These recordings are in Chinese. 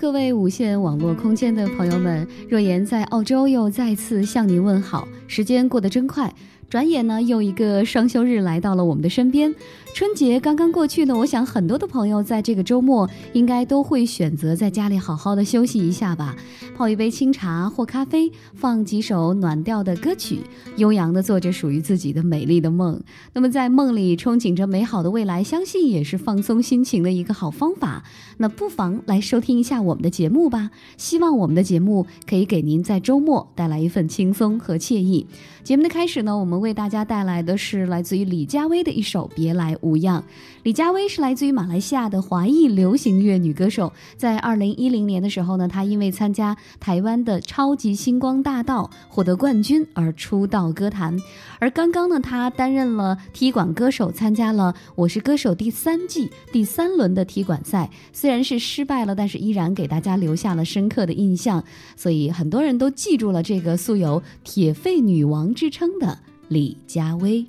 各位无线网络空间的朋友们，若言在澳洲又再次向您问好。时间过得真快。转眼呢，又一个双休日来到了我们的身边。春节刚刚过去呢，我想很多的朋友在这个周末应该都会选择在家里好好的休息一下吧，泡一杯清茶或咖啡，放几首暖调的歌曲，悠扬的做着属于自己的美丽的梦。那么在梦里憧憬着美好的未来，相信也是放松心情的一个好方法。那不妨来收听一下我们的节目吧，希望我们的节目可以给您在周末带来一份轻松和惬意。节目的开始呢，我们为大家带来的是来自于李佳薇的一首《别来无恙》。李佳薇是来自于马来西亚的华裔流行乐女歌手，在二零一零年的时候呢，她因为参加台湾的超级星光大道获得冠军而出道歌坛。而刚刚呢，她担任了踢馆歌手，参加了《我是歌手》第三季第三轮的踢馆赛，虽然是失败了，但是依然给大家留下了深刻的印象，所以很多人都记住了这个素有“铁肺女王”之称的李佳薇。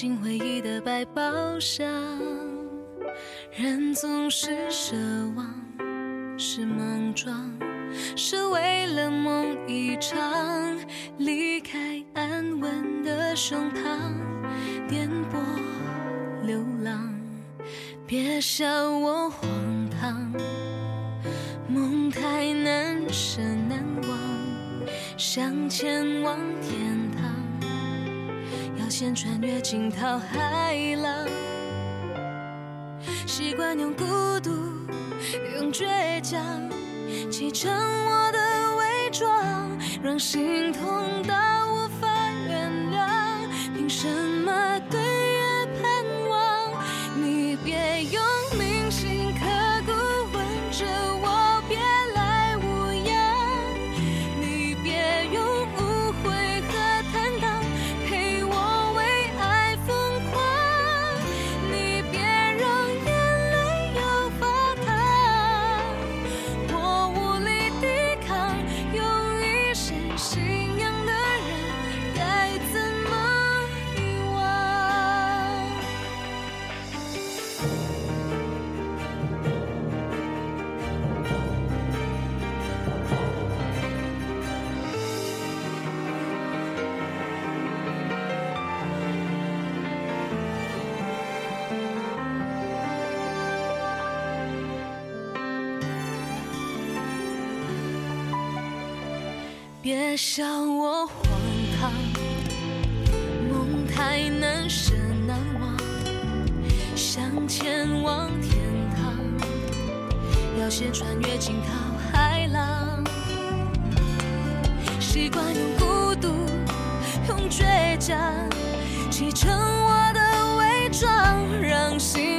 进回忆的百宝箱。人总是奢望，是莽撞，是为了梦一场，离开安稳的胸膛，颠簸流浪。别笑我荒唐，梦太难舍难忘，想前往天，间穿越惊涛骇浪。习惯用孤独，用倔强，砌成我的伪装，让心痛到无法原谅。凭什么叫我荒唐，梦太难舍难忘，想前往天堂，要先穿越惊涛骇浪。习惯用孤独，用倔强，砌成我的伪装，让心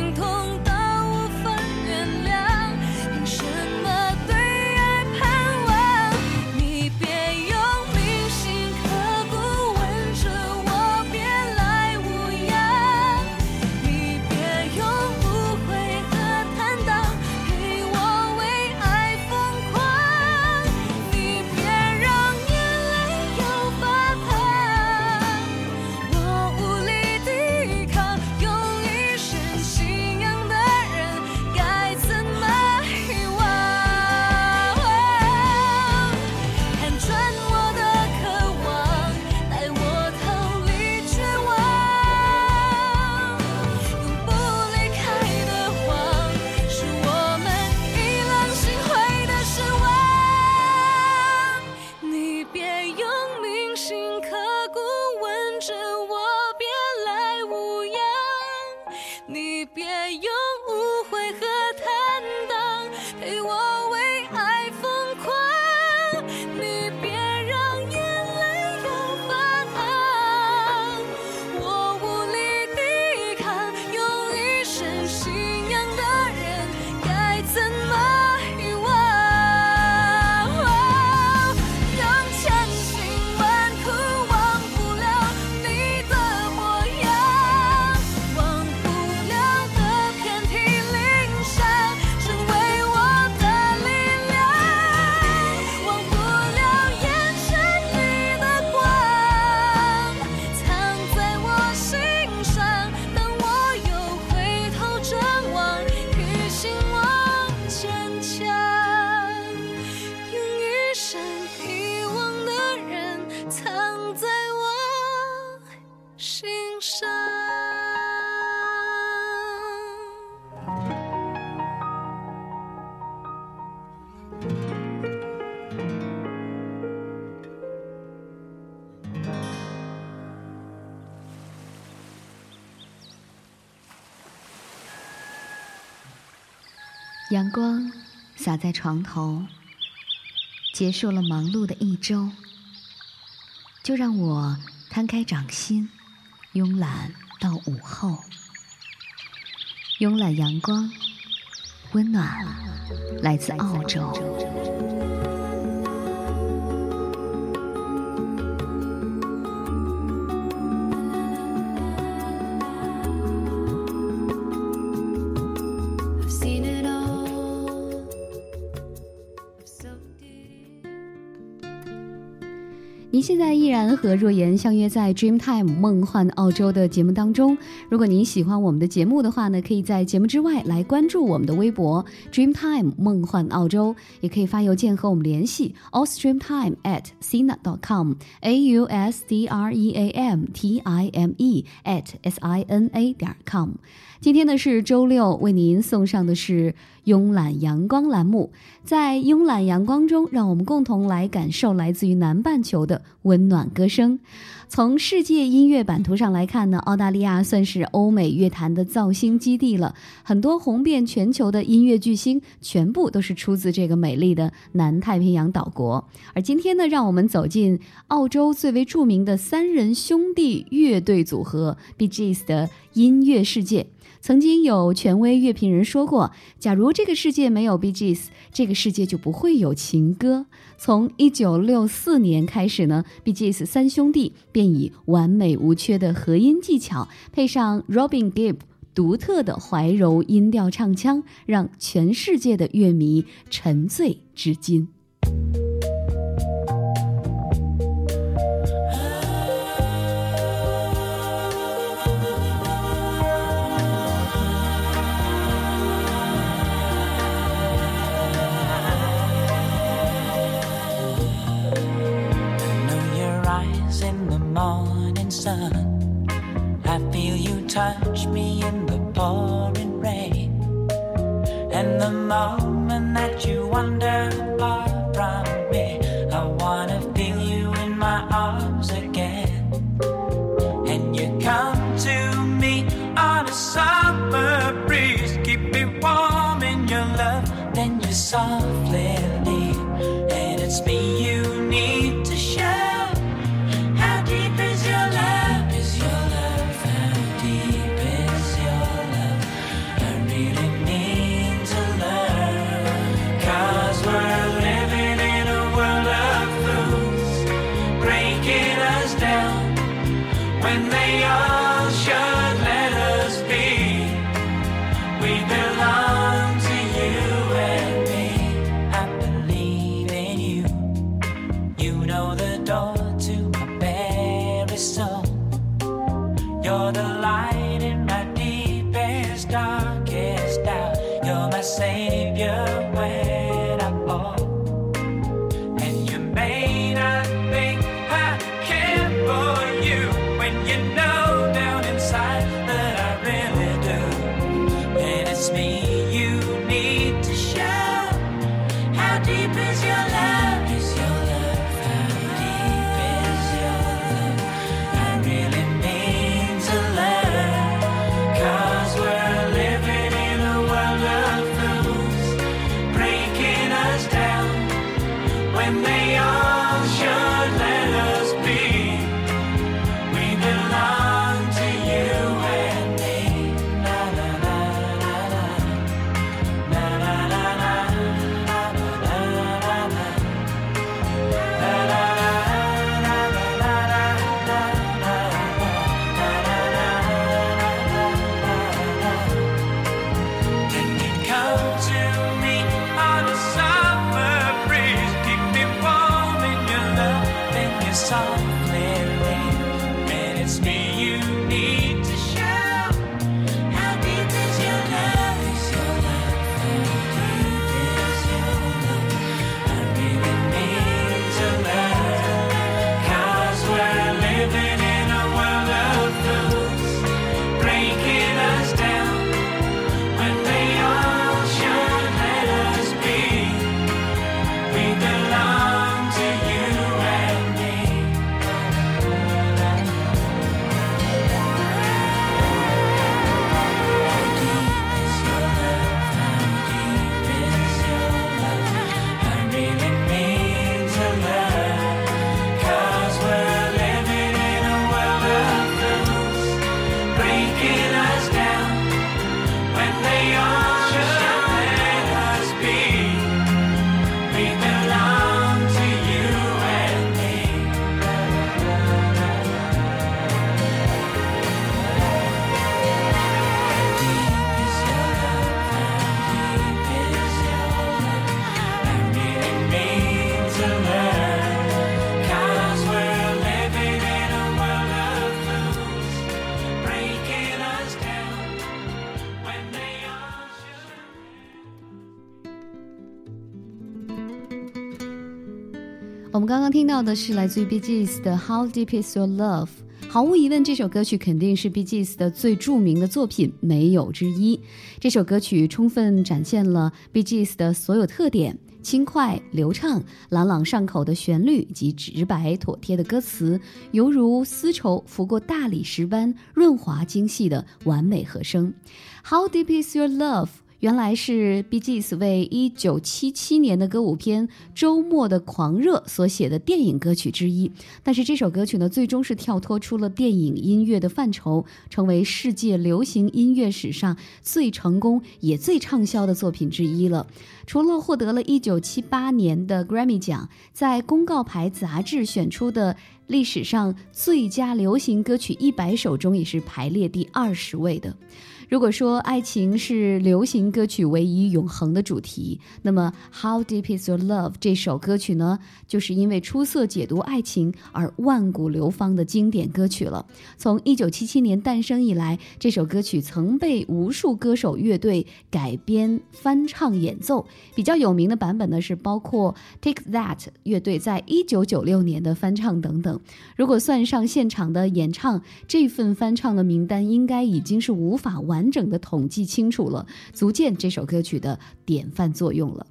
阳光洒在床头，结束了忙碌的一周，就让我摊开掌心，慵懒到午后。慵懒阳光，温暖来自澳洲。您现在依然和若言相约在 Dreamtime 梦幻澳洲的节目当中。如果您喜欢我们的节目的话呢，可以在节目之外来关注我们的微博 Dreamtime 梦幻澳洲，也可以发邮件和我们联系 a l s t r e a m t i m e at sina dot com a u s d r e a m t i m e at s i n a 点 com。今天呢是周六，为您送上的是慵懒阳光栏目。在慵懒阳光中，让我们共同来感受来自于南半球的温暖歌声。从世界音乐版图上来看呢，澳大利亚算是欧美乐坛的造星基地了。很多红遍全球的音乐巨星，全部都是出自这个美丽的南太平洋岛国。而今天呢，让我们走进澳洲最为著名的三人兄弟乐队组合 Bee Gees 的音乐世界。曾经有权威乐评人说过：“假如这个世界没有 BGS，这个世界就不会有情歌。”从1964年开始呢，BGS 三兄弟便以完美无缺的和音技巧，配上 Robin Gibb 独特的怀柔音调唱腔，让全世界的乐迷沉醉至今。Touch me in the pouring rain. And the moment that you wander far 到的是来自于 BGS 的《How Deep Is Your Love》。毫无疑问，这首歌曲肯定是 BGS 的最著名的作品，没有之一。这首歌曲充分展现了 BGS 的所有特点：轻快、流畅、朗朗上口的旋律及直白妥帖的歌词，犹如丝绸拂过大理石般润滑精细的完美和声。How Deep Is Your Love？原来是 B.G.S 为1977年的歌舞片《周末的狂热》所写的电影歌曲之一，但是这首歌曲呢，最终是跳脱出了电影音乐的范畴，成为世界流行音乐史上最成功也最畅销的作品之一了。除了获得了一九七八年的 Grammy 奖，在《公告牌》杂志选出的历史上最佳流行歌曲一百首中，也是排列第二十位的。如果说爱情是流行歌曲唯一永恒的主题，那么《How Deep Is Your Love》这首歌曲呢，就是因为出色解读爱情而万古流芳的经典歌曲了。从一九七七年诞生以来，这首歌曲曾被无数歌手乐队改编、翻唱、演奏。比较有名的版本呢，是包括 Take That 乐队在一九九六年的翻唱等等。如果算上现场的演唱，这份翻唱的名单应该已经是无法完。完整的统计清楚了，足见这首歌曲的典范作用了。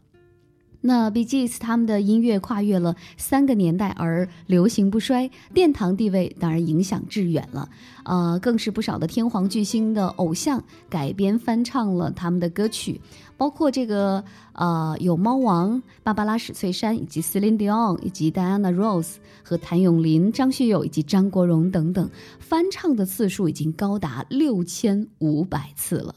那 Bee Gees 他们的音乐跨越了三个年代而流行不衰，殿堂地位当然影响致远了。呃，更是不少的天皇巨星的偶像改编翻唱了他们的歌曲，包括这个呃有猫王、芭芭拉史翠珊以及 Celine Dion 以及 Diana Ross 和谭咏麟、张学友以及张国荣等等，翻唱的次数已经高达六千五百次了。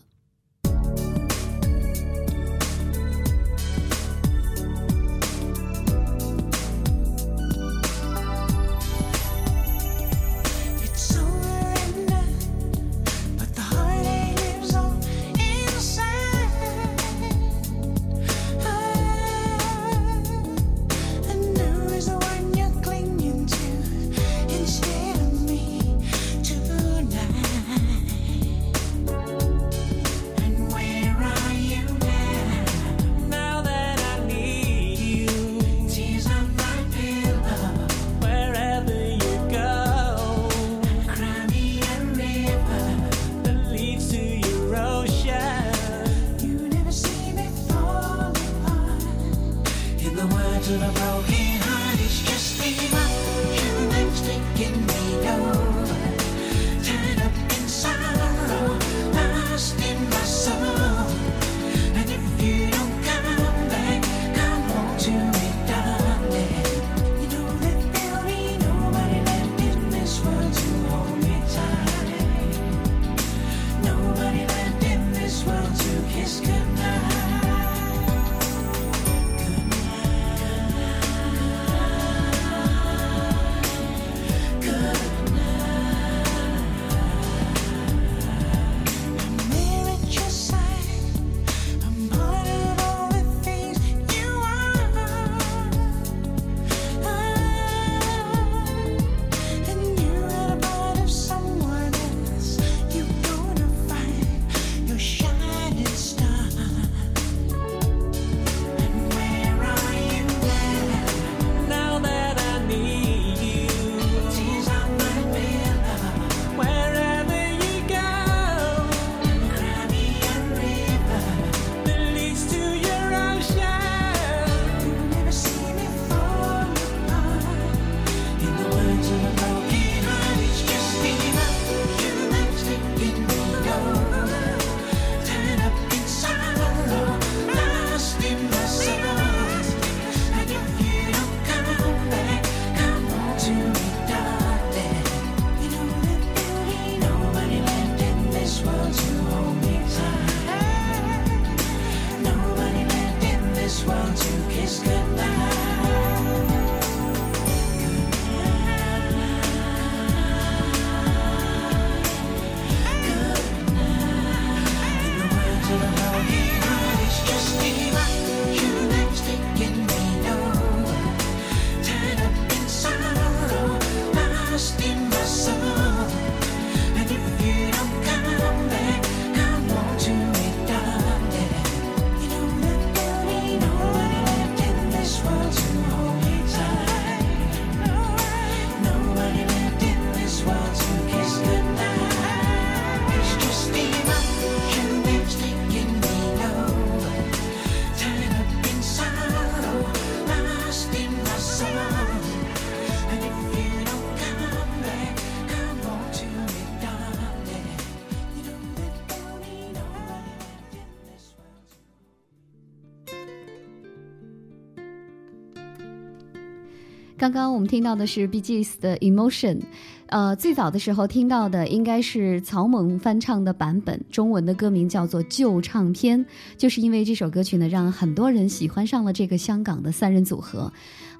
刚刚我们听到的是 B.G.S 的 Emotion，呃，最早的时候听到的应该是草蜢翻唱的版本，中文的歌名叫做《旧唱片》，就是因为这首歌曲呢，让很多人喜欢上了这个香港的三人组合。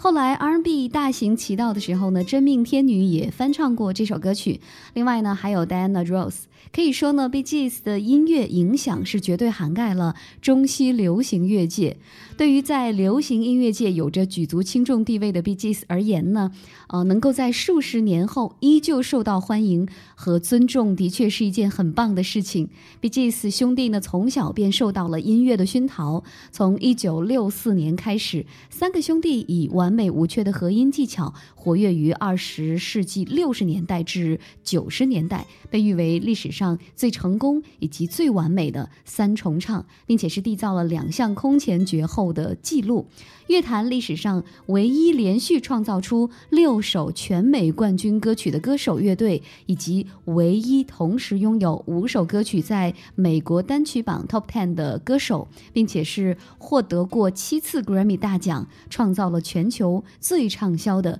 后来 R&B 大行其道的时候呢，真命天女也翻唱过这首歌曲。另外呢，还有 Diana Ross。可以说呢，Bee Gees 的音乐影响是绝对涵盖了中西流行乐界。对于在流行音乐界有着举足轻重地位的 Bee Gees 而言呢，呃，能够在数十年后依旧受到欢迎和尊重，的确是一件很棒的事情。Bee Gees 兄弟呢，从小便受到了音乐的熏陶。从1964年开始，三个兄弟以完完美无缺的合音技巧，活跃于20世纪60年代至90年代，被誉为历史上。最成功以及最完美的三重唱，并且是缔造了两项空前绝后的记录，乐坛历史上唯一连续创造出六首全美冠军歌曲的歌手乐队，以及唯一同时拥有五首歌曲在美国单曲榜 Top Ten 的歌手，并且是获得过七次 Grammy 大奖，创造了全球最畅销的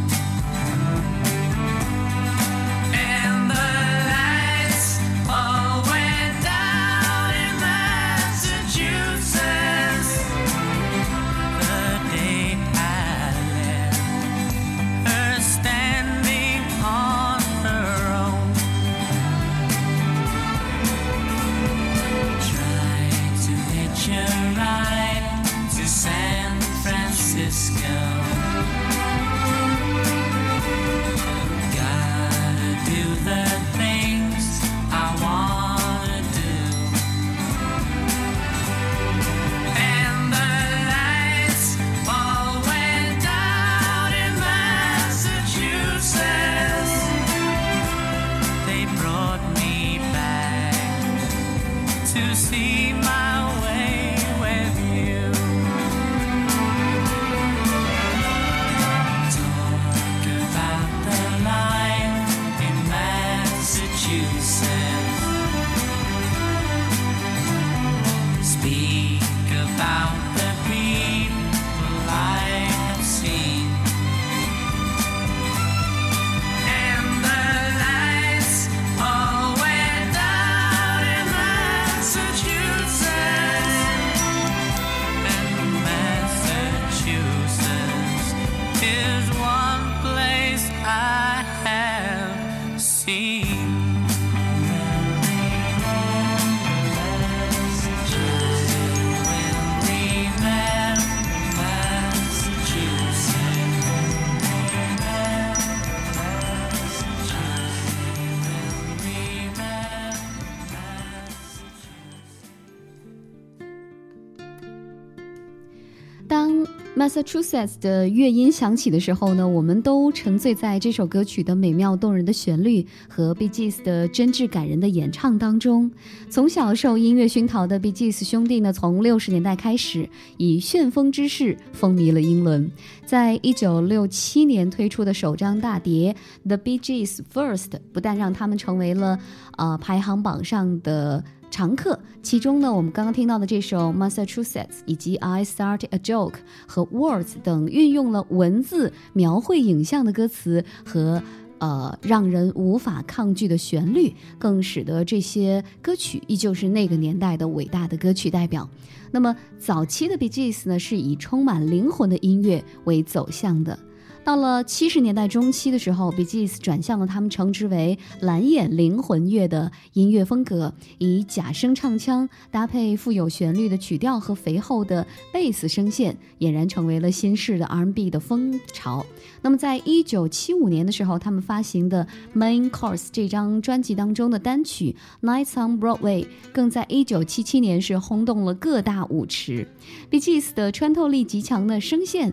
Massachusetts 的乐音响起的时候呢，我们都沉醉在这首歌曲的美妙动人的旋律和 BGS 的真挚感人的演唱当中。从小受音乐熏陶的 BGS 兄弟呢，从六十年代开始以旋风之势风靡了英伦。在一九六七年推出的首张大碟《The Bee Gees First》，不但让他们成为了呃排行榜上的。常客，其中呢，我们刚刚听到的这首《Massachusetts》以及《I Started a Joke》和《Words》等运用了文字描绘影像的歌词和呃让人无法抗拒的旋律，更使得这些歌曲依旧是那个年代的伟大的歌曲代表。那么早期的 Bee Gees 呢，是以充满灵魂的音乐为走向的。到了七十年代中期的时候，Bee Gees 转向了他们称之为“蓝眼灵魂乐”的音乐风格，以假声唱腔搭配富有旋律的曲调和肥厚的贝斯声线，俨然成为了新式的 R&B 的风潮。那么，在一九七五年的时候，他们发行的《Main Course》这张专辑当中的单曲《Nights on Broadway》，更在一九七七年是轰动了各大舞池。Bee Gees 的穿透力极强的声线。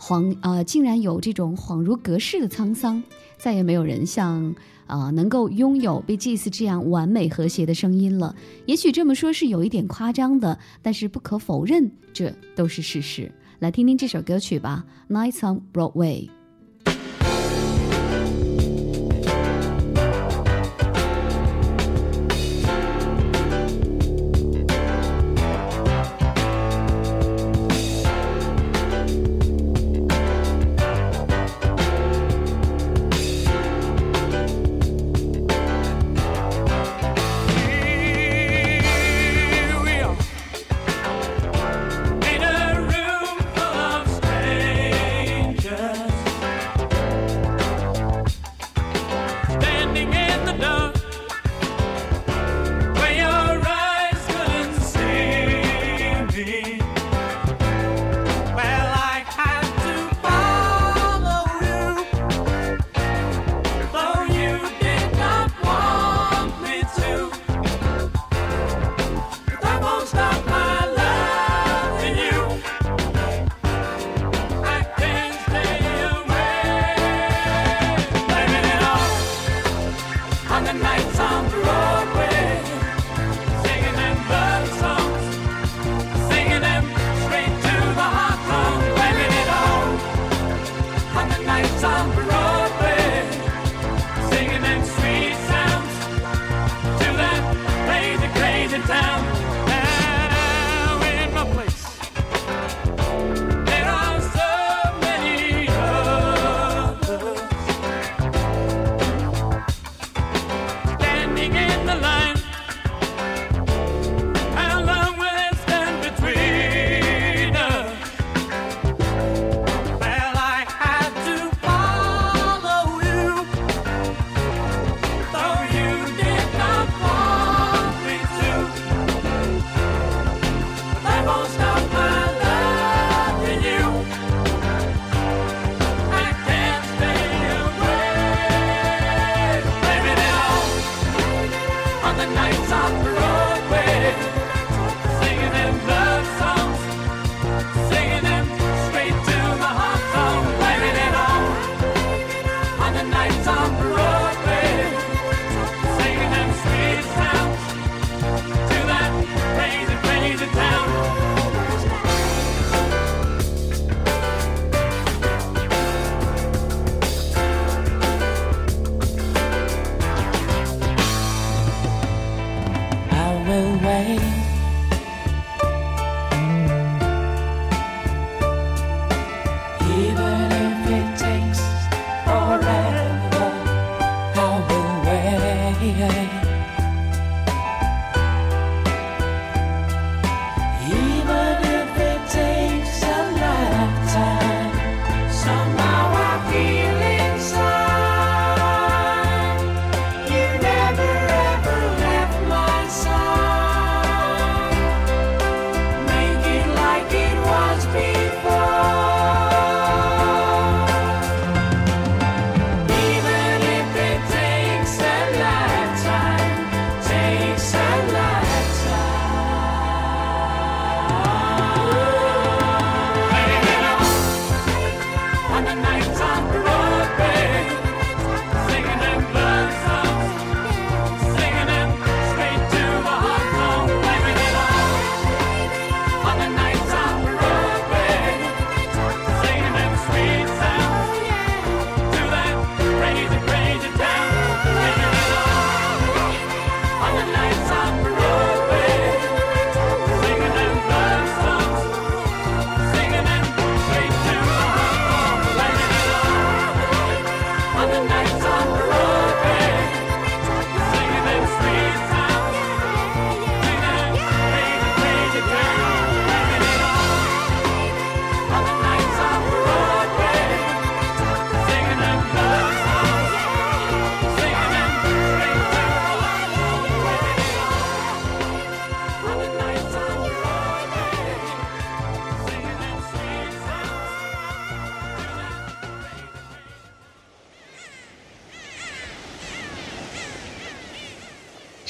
恍呃，竟然有这种恍如隔世的沧桑，再也没有人像啊能够拥有 b g s 这样完美和谐的声音了。也许这么说是有一点夸张的，但是不可否认，这都是事实。来听听这首歌曲吧，《Nights on Broadway》。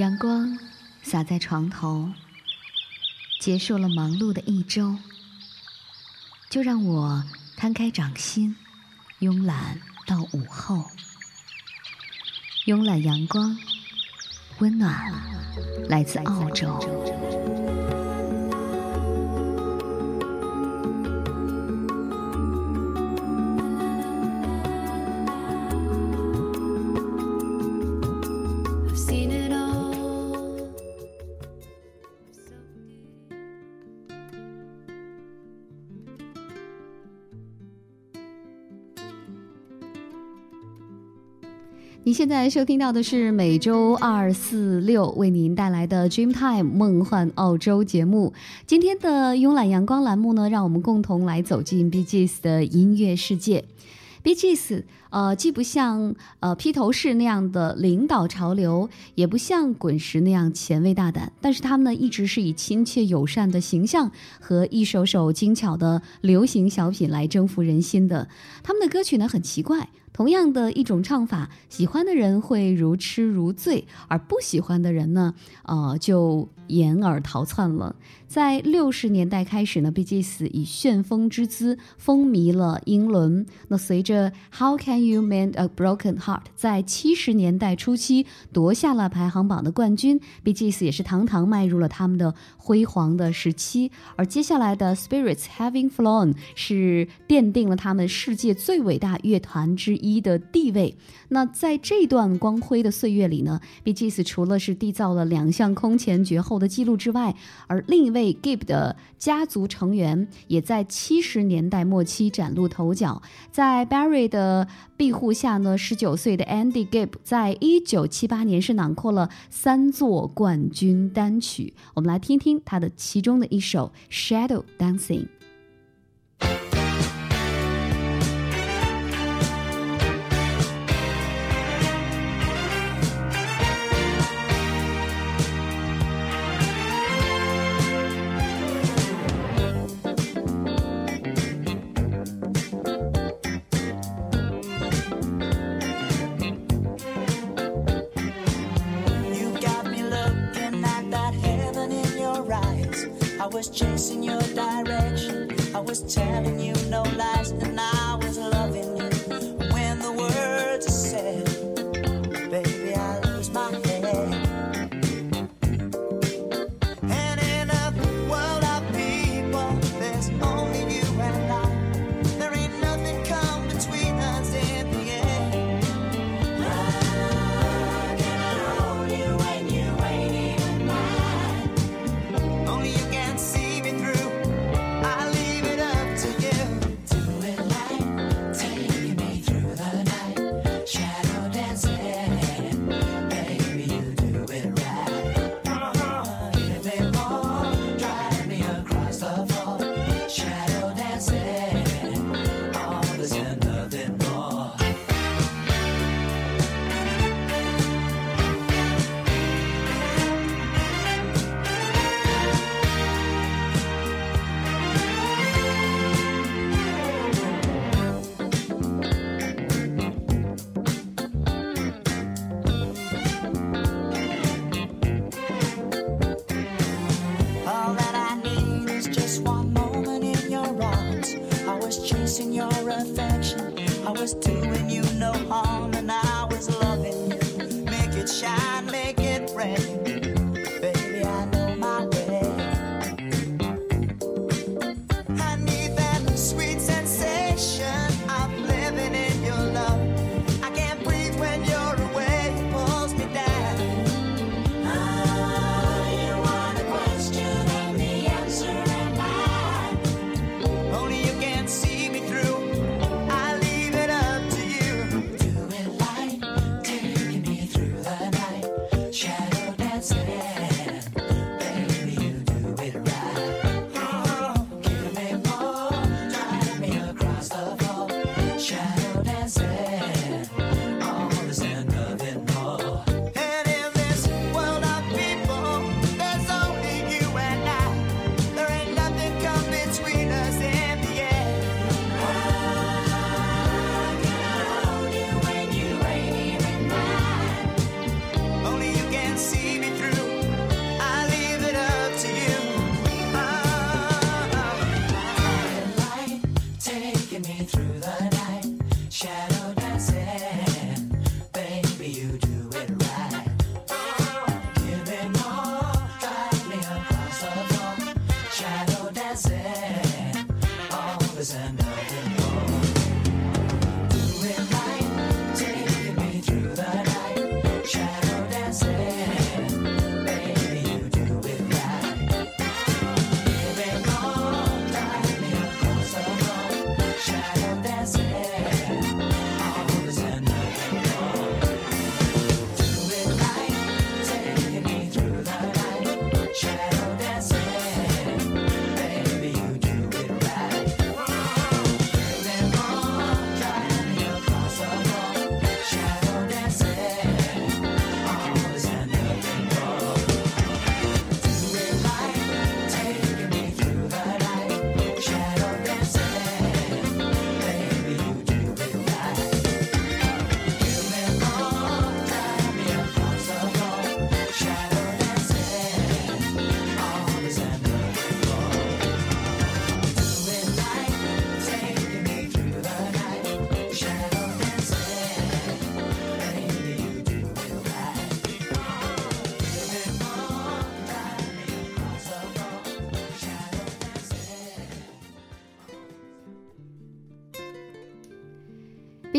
阳光洒在床头，结束了忙碌的一周，就让我摊开掌心，慵懒到午后。慵懒阳光，温暖来自澳洲。你现在收听到的是每周二、四、六为您带来的 Dreamtime 梦幻澳洲节目。今天的慵懒阳光栏目呢，让我们共同来走进 B G S 的音乐世界。B G S 呃，既不像呃披头士那样的领导潮流，也不像滚石那样前卫大胆，但是他们呢，一直是以亲切友善的形象和一首首精巧的流行小品来征服人心的。他们的歌曲呢，很奇怪。同样的一种唱法，喜欢的人会如痴如醉，而不喜欢的人呢，呃，就掩耳逃窜了。在六十年代开始呢，B G S 以旋风之姿风靡了英伦。那随着 How Can You Mend a Broken Heart 在七十年代初期夺下了排行榜的冠军，B G S 也是堂堂迈入了他们的辉煌的时期。而接下来的 Spirits Having Flown 是奠定了他们世界最伟大乐团之一的地位。那在这段光辉的岁月里呢，B G S 除了是缔造了两项空前绝后的记录之外，而另一位。Gibb 的家族成员也在七十年代末期崭露头角。在 Barry 的庇护下呢，十九岁的 Andy Gibb 在一九七八年是囊括了三座冠军单曲。我们来听听他的其中的一首《Shadow Dancing》。Was telling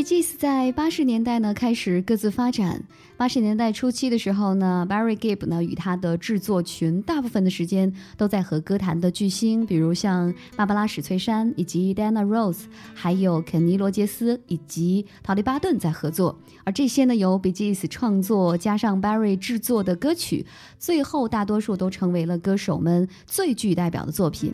Bee Gees 在八十年代呢开始各自发展。八十年代初期的时候呢，Barry Gibb 呢与他的制作群大部分的时间都在和歌坛的巨星，比如像芭芭拉史翠珊以及 Dana Rose，还有肯尼罗杰斯以及陶丽巴顿在合作。而这些呢由 Bee Gees 创作加上 Barry 制作的歌曲，最后大多数都成为了歌手们最具代表的作品。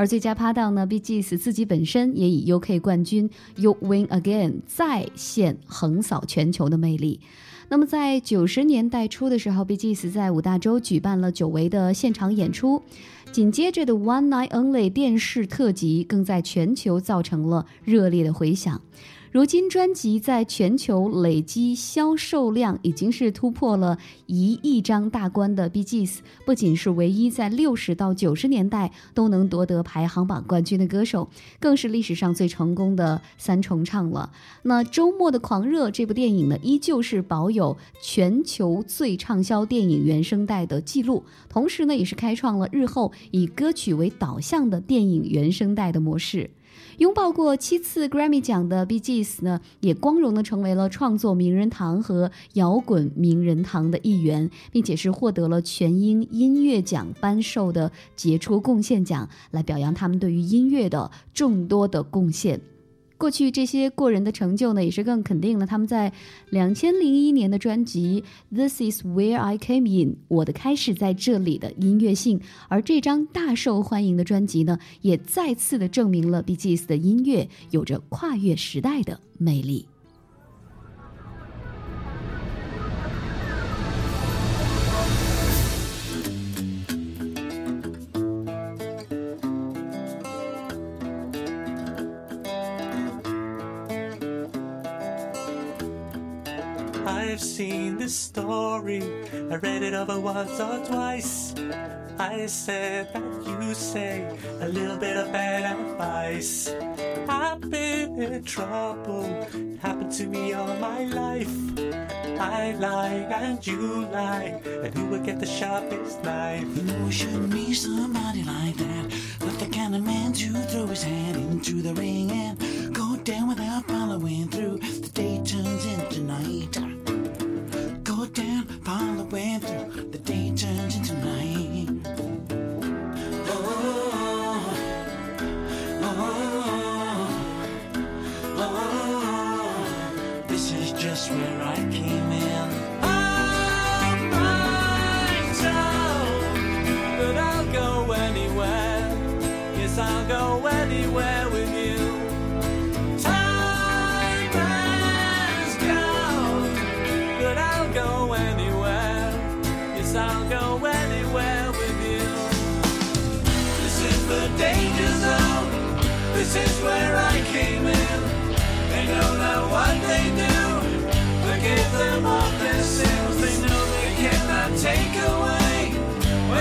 而最佳拍档呢？BGS 自己本身也以 UK 冠军《You Win Again》再现横扫全球的魅力。那么在九十年代初的时候，BGS 在五大洲举办了久违的现场演出，紧接着的《One Night Only》电视特辑更在全球造成了热烈的回响。如今，专辑在全球累积销售量已经是突破了一亿张大关的 BGS，不仅是唯一在六十到九十年代都能夺得排行榜冠军的歌手，更是历史上最成功的三重唱了。那《周末的狂热》这部电影呢，依旧是保有全球最畅销电影原声带的记录，同时呢，也是开创了日后以歌曲为导向的电影原声带的模式。拥抱过七次 Grammy 奖的 BGS 呢，也光荣的成为了创作名人堂和摇滚名人堂的一员，并且是获得了全英音乐奖颁授的杰出贡献奖，来表扬他们对于音乐的众多的贡献。过去这些过人的成就呢，也是更肯定了他们在两千零一年的专辑《This Is Where I Came In》我的开始在这里的音乐性。而这张大受欢迎的专辑呢，也再次的证明了 B G S 的音乐有着跨越时代的魅力。Seen this story, I read it over once or twice. I said that you say a little bit of bad advice. I've been in trouble, it happened to me all my life. I lie and you lie, and who will get the sharpest knife? You know you shouldn't be somebody like that. Not the kind of man to throw his hand into the ring and go down without following through. The day turns into night. Down, following through. The day turns into night. Oh, oh, oh, this is just where I came in.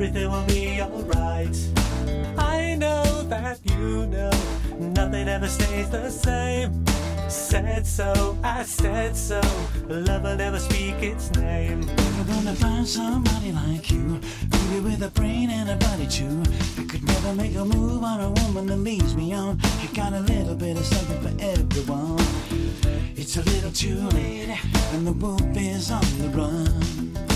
everything will be alright. I know that you know nothing ever stays the same. Said so, I said so. Love will never speak its name. You're gonna find somebody like you, beauty with a brain and a body too. I could never make a move on a woman that leaves me on. You got a little bit of something for everyone. It's a little too late, and the wolf is on the run.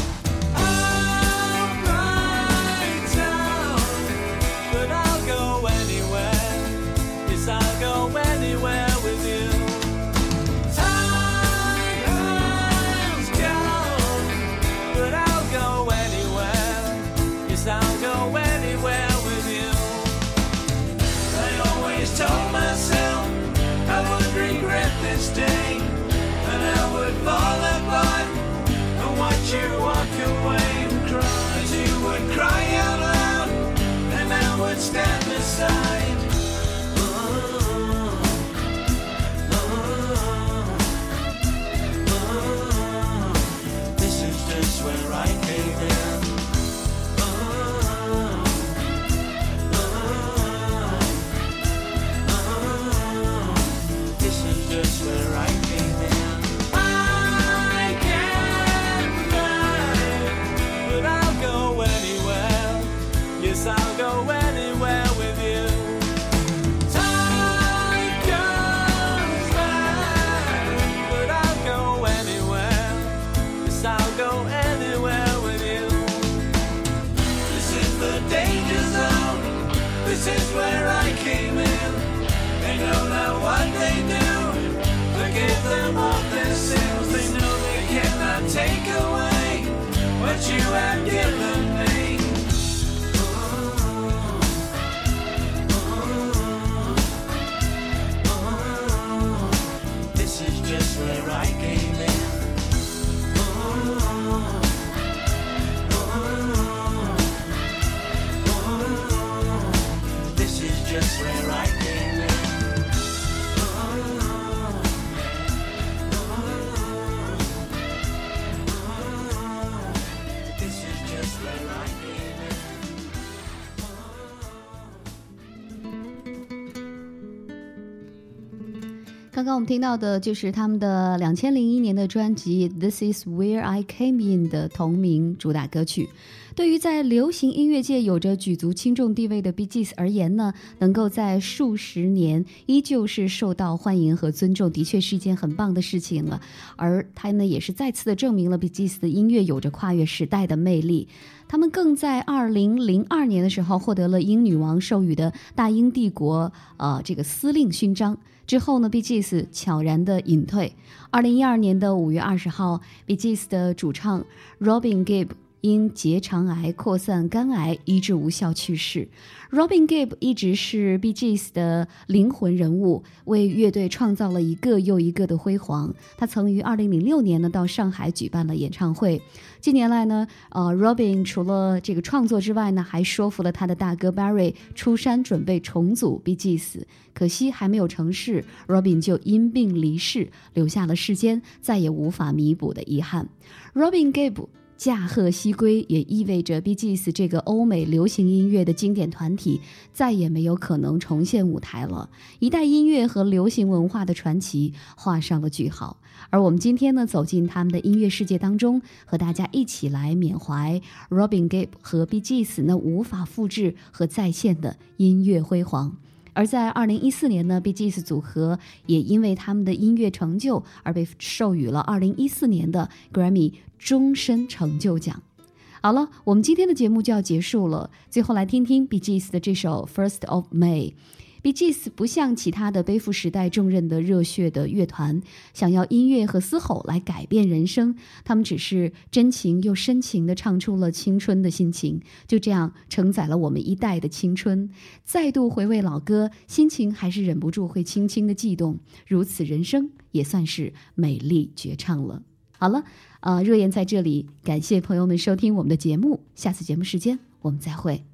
you are. This is where I came in. They know not what they do. Forgive them of their sins. They know they cannot take away what you have given me. This is just where I came 刚刚我们听到的就是他们的两千零一年的专辑《This Is Where I Came In》的同名主打歌曲。对于在流行音乐界有着举足轻重地位的 Bee Gees 而言呢，能够在数十年依旧是受到欢迎和尊重，的确是一件很棒的事情了。而他呢，也是再次的证明了 Bee Gees 的音乐有着跨越时代的魅力。他们更在二零零二年的时候获得了英女王授予的大英帝国呃这个司令勋章。之后呢，BGS 悄然的隐退。二零一二年的五月二十号，BGS 的主唱 Robin Gibb 因结肠癌扩散肝癌医治无效去世。Robin Gibb 一直是 BGS 的灵魂人物，为乐队创造了一个又一个的辉煌。他曾于2006年呢到上海举办了演唱会。近年来呢，呃，Robin 除了这个创作之外呢，还说服了他的大哥 Barry 出山准备重组 BGS，。可惜还没有成事，Robin 就因病离世，留下了世间再也无法弥补的遗憾。Robin Gibb。驾鹤西归也意味着 BGS 这个欧美流行音乐的经典团体再也没有可能重现舞台了，一代音乐和流行文化的传奇画上了句号。而我们今天呢，走进他们的音乐世界当中，和大家一起来缅怀 Robin Gibb 和 BGS 那无法复制和再现的音乐辉煌。而在二零一四年呢，BGS 组合也因为他们的音乐成就而被授予了二零一四年的 Grammy 终身成就奖。好了，我们今天的节目就要结束了，最后来听听 BGS 的这首《First of May》。Bee Gees 不像其他的背负时代重任的热血的乐团，想要音乐和嘶吼来改变人生，他们只是真情又深情地唱出了青春的心情，就这样承载了我们一代的青春。再度回味老歌，心情还是忍不住会轻轻的悸动。如此人生也算是美丽绝唱了。好了，呃，若言在这里感谢朋友们收听我们的节目，下次节目时间我们再会。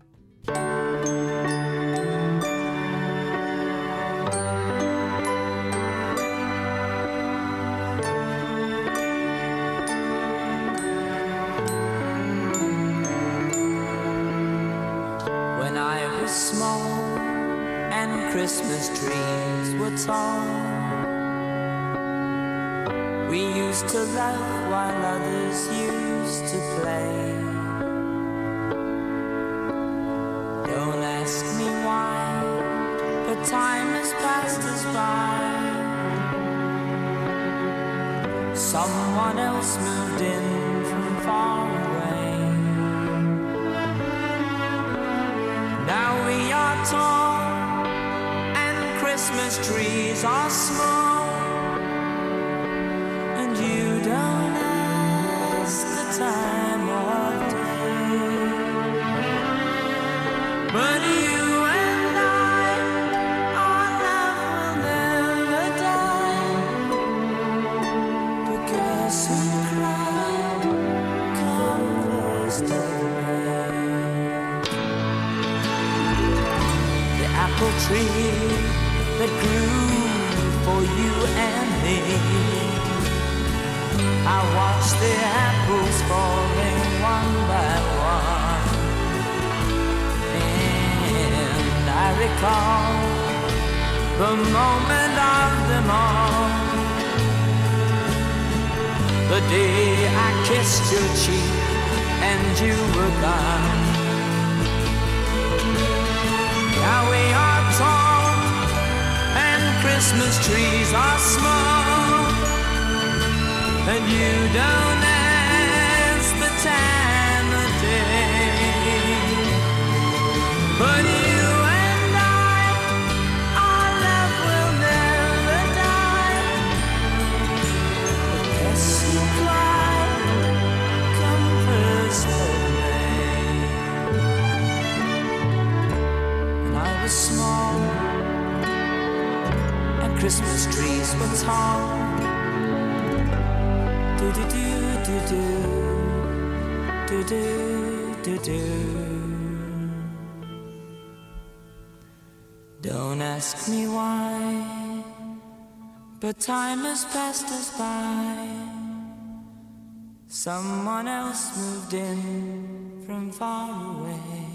Now we are tall and Christmas trees are small, for you and me. I watch the apples falling one by one, and I recall the moment of them all. The day I kissed your cheek and you were gone. Now we are and Christmas trees are small, and you don't ask the time of day. But Christmas trees were tall. Do do do do do do do do do. Don't ask me why, but time has passed us by. Someone else moved in from far away.